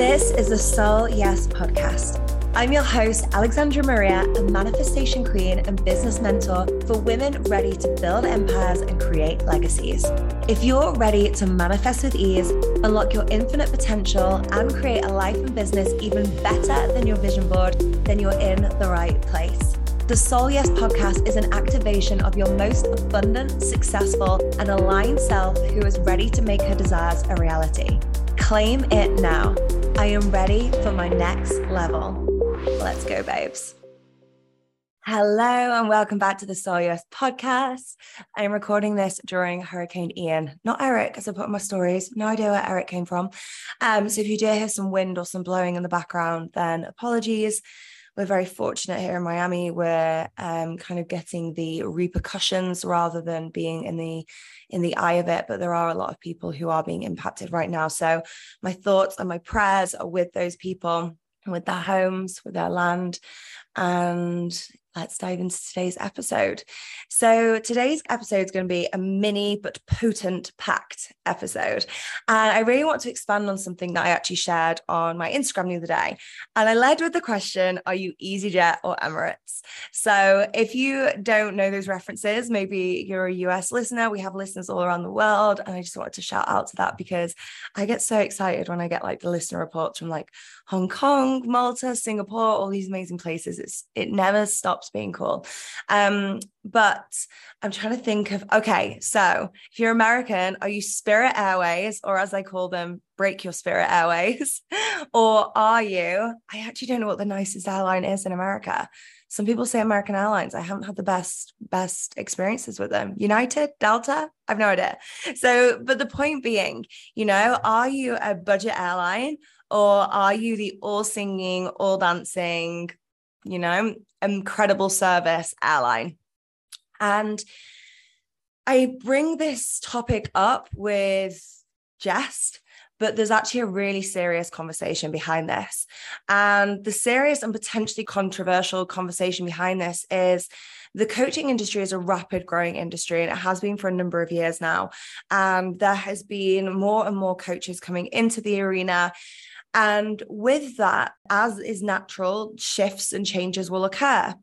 This is the Soul Yes podcast. I'm your host, Alexandra Maria, a manifestation queen and business mentor for women ready to build empires and create legacies. If you're ready to manifest with ease, unlock your infinite potential, and create a life and business even better than your vision board, then you're in the right place. The Soul Yes podcast is an activation of your most abundant, successful, and aligned self who is ready to make her desires a reality. Claim it now. I am ready for my next level. Let's go, babes. Hello, and welcome back to the Soul Yes podcast. I am recording this during Hurricane Ian, not Eric, as I put in my stories. No idea where Eric came from. Um, so if you do hear some wind or some blowing in the background, then apologies we're very fortunate here in Miami. We're um, kind of getting the repercussions rather than being in the in the eye of it. But there are a lot of people who are being impacted right now. So my thoughts and my prayers are with those people, with their homes, with their land, and let's dive into today's episode. So, today's episode is going to be a mini but potent packed episode. And I really want to expand on something that I actually shared on my Instagram the other day. And I led with the question Are you EasyJet or Emirates? So, if you don't know those references, maybe you're a US listener. We have listeners all around the world. And I just wanted to shout out to that because I get so excited when I get like the listener reports from like Hong Kong, Malta, Singapore, all these amazing places. It's it never stops being cool. Um, but I'm trying to think of okay, so if you're American, are you Spirit Airways, or as I call them, break your spirit airways? or are you? I actually don't know what the nicest airline is in America. Some people say American Airlines. I haven't had the best best experiences with them. United, Delta, I've no idea. So, but the point being, you know, are you a budget airline or are you the all singing, all dancing, you know, incredible service airline? And I bring this topic up with jest, but there's actually a really serious conversation behind this. And the serious and potentially controversial conversation behind this is the coaching industry is a rapid growing industry and it has been for a number of years now. And there has been more and more coaches coming into the arena and with that, as is natural, shifts and changes will occur.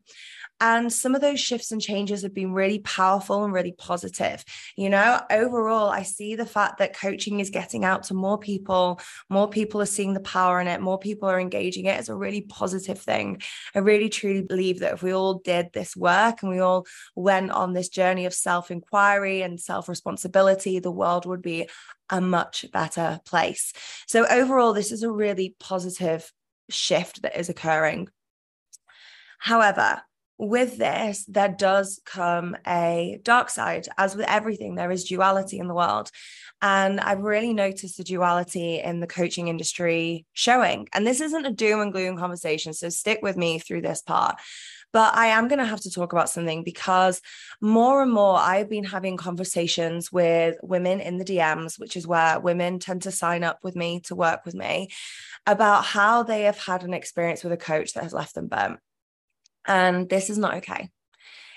And some of those shifts and changes have been really powerful and really positive. You know, overall, I see the fact that coaching is getting out to more people, more people are seeing the power in it, more people are engaging it as a really positive thing. I really truly believe that if we all did this work and we all went on this journey of self inquiry and self responsibility, the world would be a much better place. So, overall, this is a really positive shift that is occurring. However, with this, there does come a dark side. As with everything, there is duality in the world. And I've really noticed the duality in the coaching industry showing. And this isn't a doom and gloom conversation. So stick with me through this part. But I am going to have to talk about something because more and more I've been having conversations with women in the DMs, which is where women tend to sign up with me to work with me about how they have had an experience with a coach that has left them burnt. And this is not okay.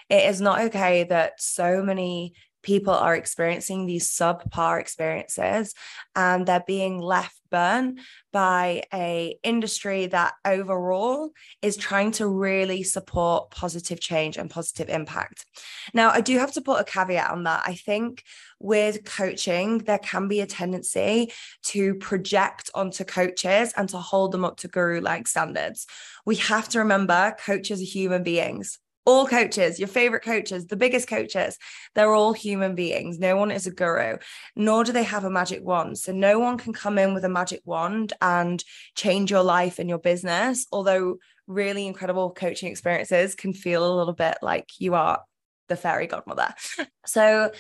It is not okay that so many people are experiencing these subpar experiences and they're being left burn by a industry that overall is trying to really support positive change and positive impact. Now i do have to put a caveat on that. I think with coaching there can be a tendency to project onto coaches and to hold them up to guru like standards. We have to remember coaches are human beings all coaches, your favorite coaches, the biggest coaches, they're all human beings. No one is a guru, nor do they have a magic wand. So no one can come in with a magic wand and change your life and your business. Although really incredible coaching experiences can feel a little bit like you are the fairy godmother. So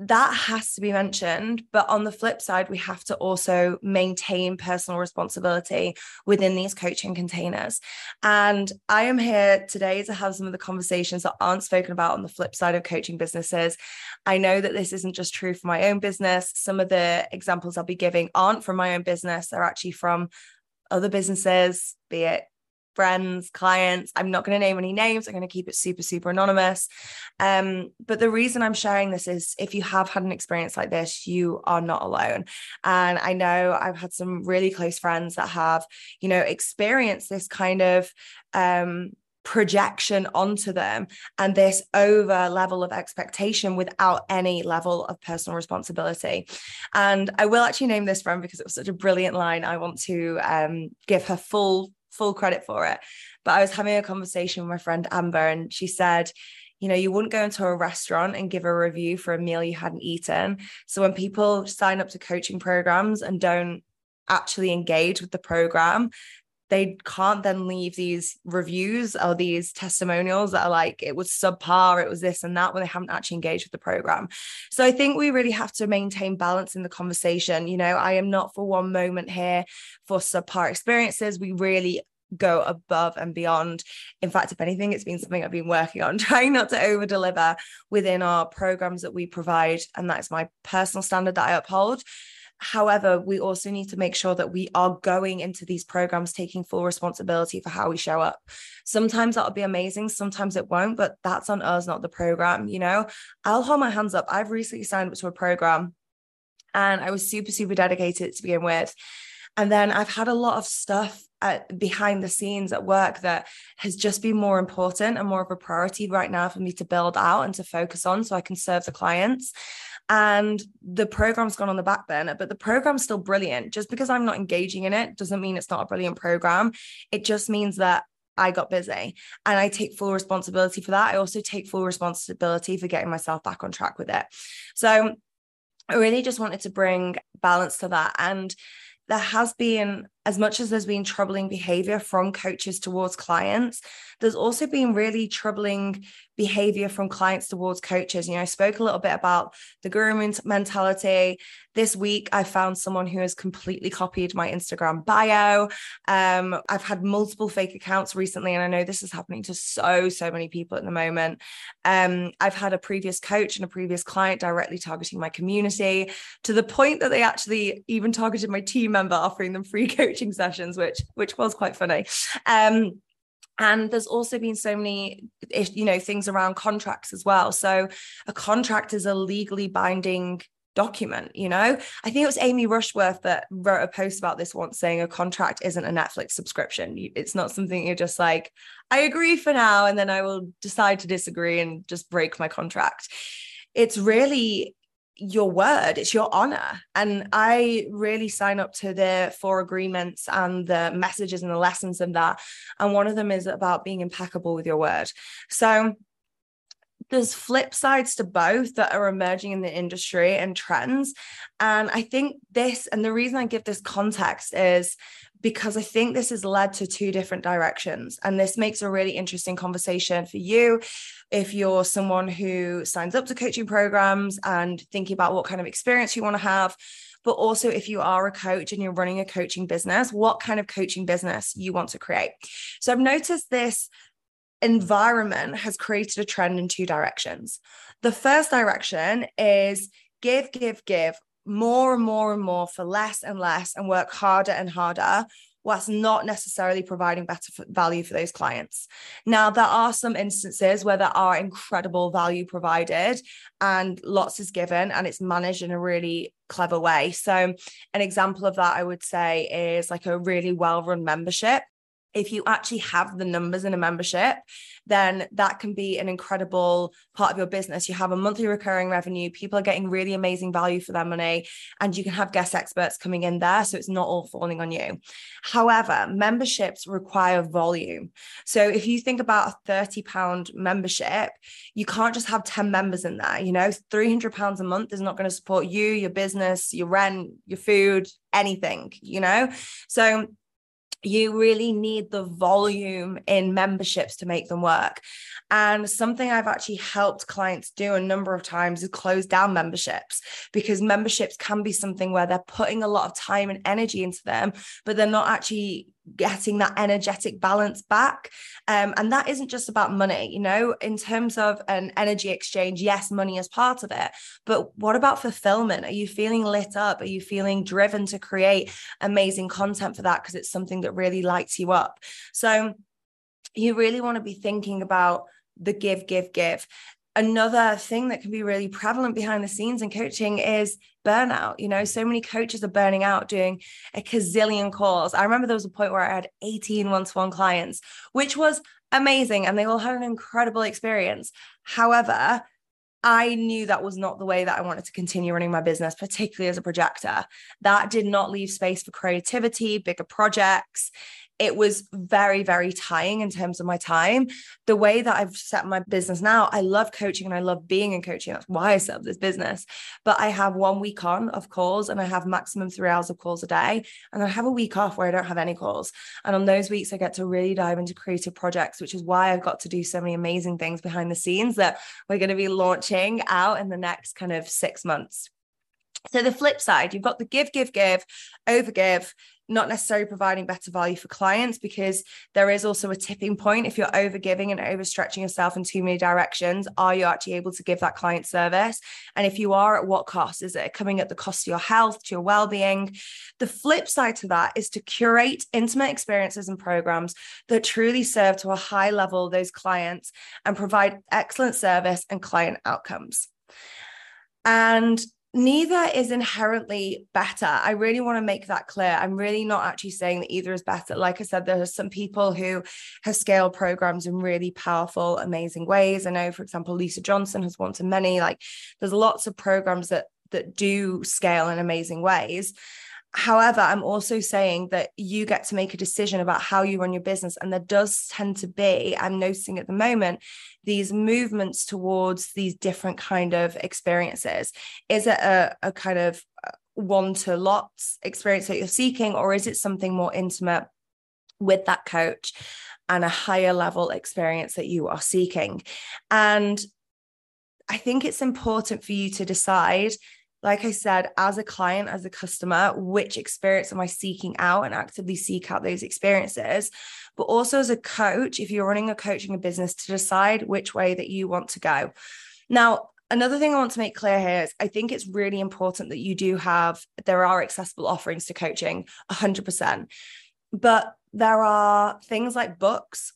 that has to be mentioned. But on the flip side, we have to also maintain personal responsibility within these coaching containers. And I am here today to have some of the conversations that aren't spoken about on the flip side of coaching businesses. I know that this isn't just true for my own business. Some of the examples I'll be giving aren't from my own business, they're actually from other businesses, be it friends, clients. I'm not going to name any names. I'm going to keep it super, super anonymous. Um, but the reason I'm sharing this is if you have had an experience like this, you are not alone. And I know I've had some really close friends that have, you know, experienced this kind of um projection onto them and this over level of expectation without any level of personal responsibility. And I will actually name this friend because it was such a brilliant line. I want to um, give her full full credit for it. But I was having a conversation with my friend Amber, and she said, you know, you wouldn't go into a restaurant and give a review for a meal you hadn't eaten. So when people sign up to coaching programs and don't actually engage with the program, they can't then leave these reviews or these testimonials that are like it was subpar it was this and that when they haven't actually engaged with the program so i think we really have to maintain balance in the conversation you know i am not for one moment here for subpar experiences we really go above and beyond. In fact, if anything, it's been something I've been working on, trying not to over deliver within our programs that we provide. And that's my personal standard that I uphold. However, we also need to make sure that we are going into these programs taking full responsibility for how we show up. Sometimes that'll be amazing, sometimes it won't, but that's on us, not the program. You know, I'll hold my hands up. I've recently signed up to a program and I was super, super dedicated to begin with. And then I've had a lot of stuff at, behind the scenes at work that has just been more important and more of a priority right now for me to build out and to focus on so I can serve the clients and the program's gone on the back burner but the program's still brilliant just because i'm not engaging in it doesn't mean it's not a brilliant program it just means that I got busy and I take full responsibility for that. I also take full responsibility for getting myself back on track with it. So I really just wanted to bring balance to that. And there has been, as much as there's been troubling behavior from coaches towards clients, there's also been really troubling behavior from clients towards coaches. You know, I spoke a little bit about the guru mentality. This week, I found someone who has completely copied my Instagram bio. Um, I've had multiple fake accounts recently, and I know this is happening to so, so many people at the moment. Um, I've had a previous coach and a previous client directly targeting my community to the point that they actually even targeted my team member, offering them free coaching sessions, which which was quite funny. Um, and there's also been so many you know things around contracts as well. So a contract is a legally binding document you know? I think it was amy rushworth that wrote a post about this once saying a contract isn't a netflix subscription. It's not something you're just like i agree for now and then i will decide to disagree and just break my contract. It's really your word it's your honor. And i really sign up to the four agreements and the messages and the lessons in that. And one of them is about being impeccable with your word. So there's flip sides to both that are emerging in the industry and trends. And i think this and the reason i give this context is because I think this has led to two different directions. And this makes a really interesting conversation for you if you're someone who signs up to coaching programs and thinking about what kind of experience you want to have. But also, if you are a coach and you're running a coaching business, what kind of coaching business you want to create. So I've noticed this environment has created a trend in two directions. The first direction is give, give, give more and more and more for less and less and work harder and harder whilst not necessarily providing better value for those clients. Now, there are some instances where there are incredible value provided and lots is given and it's managed in a really clever way. So, an example of that I would say is like a really well run membership if you actually have the numbers in a membership, then that can be an incredible part of your business. You have a monthly recurring revenue, people are getting really amazing value for their money, and you can have guest experts coming in there. So it's not all falling on you. However, memberships require volume. So if you think about a 30 pound membership, you can't just have 10 members in there. You know, 300 pounds a month is not going to support you, your business, your rent, your food, anything, you know? So you really need the volume in memberships to make them work. And something I've actually helped clients do a number of times is close down memberships because memberships can be something where they're putting a lot of time and energy into them, but they're not actually getting that energetic balance back. Um, and that isn't just about money, you know, in terms of an energy exchange, yes, money is part of it. But what about fulfillment? Are you feeling lit up? Are you feeling driven to create amazing content for that? Because it's something that really lights you up. So, you really want to be thinking about the give, give, give. Another thing that can be really prevalent behind the scenes in coaching is burnout. You know, so many coaches are burning out doing a gazillion calls. I remember there was a point where I had 18 one to one clients, which was amazing. And they all had an incredible experience. However, I knew that was not the way that I wanted to continue running my business, particularly as a projector. That did not leave space for creativity, bigger projects it was very, very tying in terms of my time. The way that I've set my business now, I love coaching and I love being in coaching. That's why I set up this business. But I have one week on of calls and I have maximum three hours of calls a day. And I have a week off where I don't have any calls. And on those weeks, I get to really dive into creative projects, which is why I've got to do so many amazing things behind the scenes that we're going to be launching out in the next kind of six months. So the flip side, you've got the give, give, give, overgive, not necessarily providing better value for clients because there is also a tipping point. If you're overgiving and overstretching yourself in too many directions, are you actually able to give that client service? And if you are, at what cost? Is it coming at the cost of your health, to your well-being? The flip side to that is to curate intimate experiences and programs that truly serve to a high level those clients and provide excellent service and client outcomes. And neither is inherently better. I really want to make that clear. I'm really not actually saying that either is better. Like I said, there are some people who have scaled programs in really powerful, amazing ways. I know, for example, Lisa Johnson has one to many. Like there's lots of programs that that do scale in amazing ways. However, I'm also saying that you get to make a decision about how you run your business. And there does tend to be, I'm noticing at the moment, these movements towards these different kind of experiences. Is it a, a kind of uh, one to lots experience that you're seeking, or is it something more intimate with that coach and a higher level experience that you are seeking? And I think it's important for you to decide like I said, as a client, as a customer, which experience am I seeking out and actively seek out those experiences? But also as a coach, if you're running a coaching business, to decide which way that you want to go. Now, another thing I want to make clear here is I think it's really important that you do have, there are accessible offerings to coaching 100%. But there are things like books,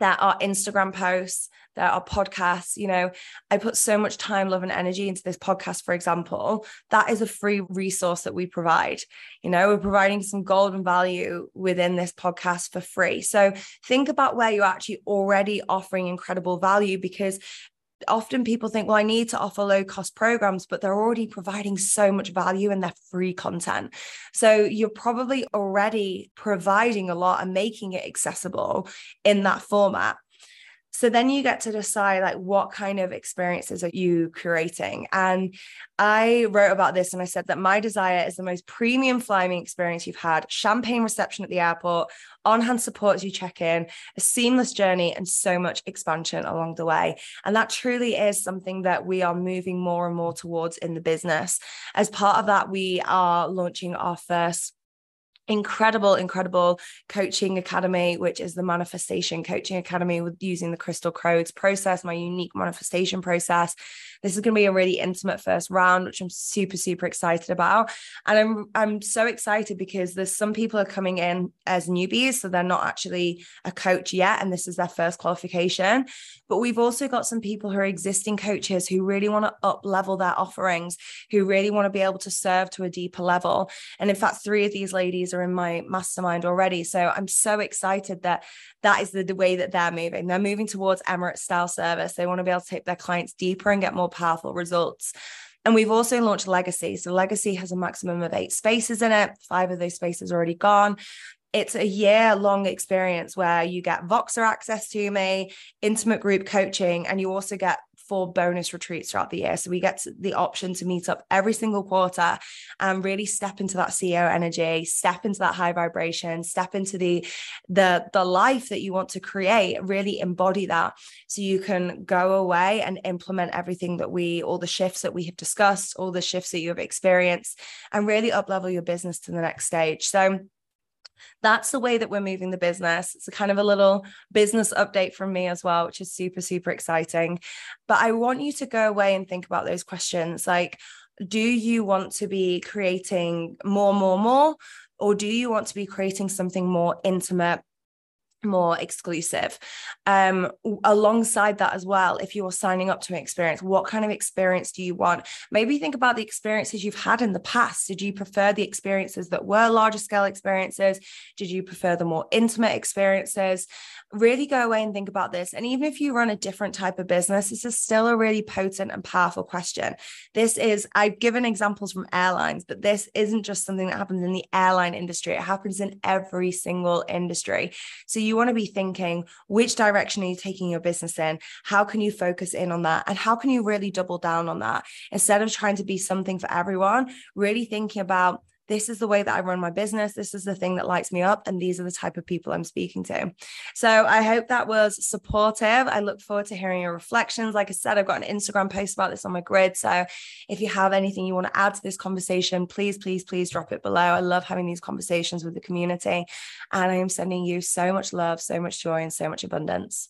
there are Instagram posts, there are podcasts. You know, I put so much time, love, and energy into this podcast, for example. That is a free resource that we provide. You know, we're providing some golden value within this podcast for free. So think about where you're actually already offering incredible value because often people think, well, I need to offer low cost programs, but they're already providing so much value in their free content. So you're probably already providing a lot and making it accessible in that format. So then you get to decide like what kind of experiences are you curating? And I wrote about this and I said that my desire is the most premium flying experience you've had, champagne reception at the airport, on-hand support as you check in, a seamless journey and so much expansion along the way. And that truly is something that we are moving more and more towards in the business. As part of that, we are launching our first incredible, incredible coaching academy, which is the manifestation coaching academy with using the crystal codes process, my unique manifestation process. This is going to be a really intimate first round, which I'm super, super excited about. And I'm I'm so excited because there's some people are coming in as newbies, so they're not actually a coach yet, and this is their first qualification. But we've also got some people who are existing coaches who really want to up level their offerings, who really want to be able to serve to a deeper level. And in fact, three of these ladies are in my mastermind already. So I'm so excited that that is the, the way that they're moving. They're moving towards Emirates style service. They want to be able to take their clients deeper and get more powerful results. And we've also launched Legacy. So Legacy has a maximum of eight spaces in it. Five of those spaces already gone it's a year long experience where you get Voxer access to me, intimate group coaching, and you also get four bonus retreats throughout the year. So we get the option to meet up every single quarter and really step into that CEO energy, step into that high vibration, step into the the the life that you want to create, really embody that so you can go away and implement everything that we all the shifts that we have discussed, all the shifts that you have experienced and really up level your business to the next stage. So that's the way that we're moving the business. It's a kind of a little business update from me as well, which is super, super exciting. But I want you to go away and think about those questions like, do you want to be creating more, more, more? Or do you want to be creating something more intimate, more exclusive. Um, alongside that as well, if you're signing up to an experience, what kind of experience do you want? Maybe think about the experiences you've had in the past. Did you prefer the experiences that were larger scale experiences? Did you prefer the more intimate experiences? Really go away and think about this. And even if you run a different type of business, this is still a really potent and powerful question. This is, I've given examples from airlines, but this isn't just something that happens in the airline industry, it happens in every single industry. So you you want to be thinking which direction are you taking your business in? How can you focus in on that? And how can you really double down on that instead of trying to be something for everyone? Really thinking about this is the way that I run my business. This is the thing that lights me up. And these are the type of people I'm speaking to. So I hope that was supportive. I look forward to hearing your reflections. Like I said, I've got an Instagram post about this on my grid. So if you have anything you want to add to this conversation, please, please, please drop it below. I love having these conversations with the community. And I am sending you so much love, so much joy, and so much abundance.